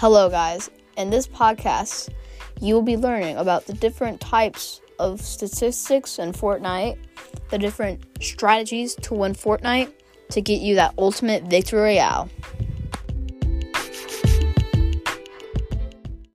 Hello, guys. In this podcast, you will be learning about the different types of statistics in Fortnite, the different strategies to win Fortnite to get you that ultimate victory royale.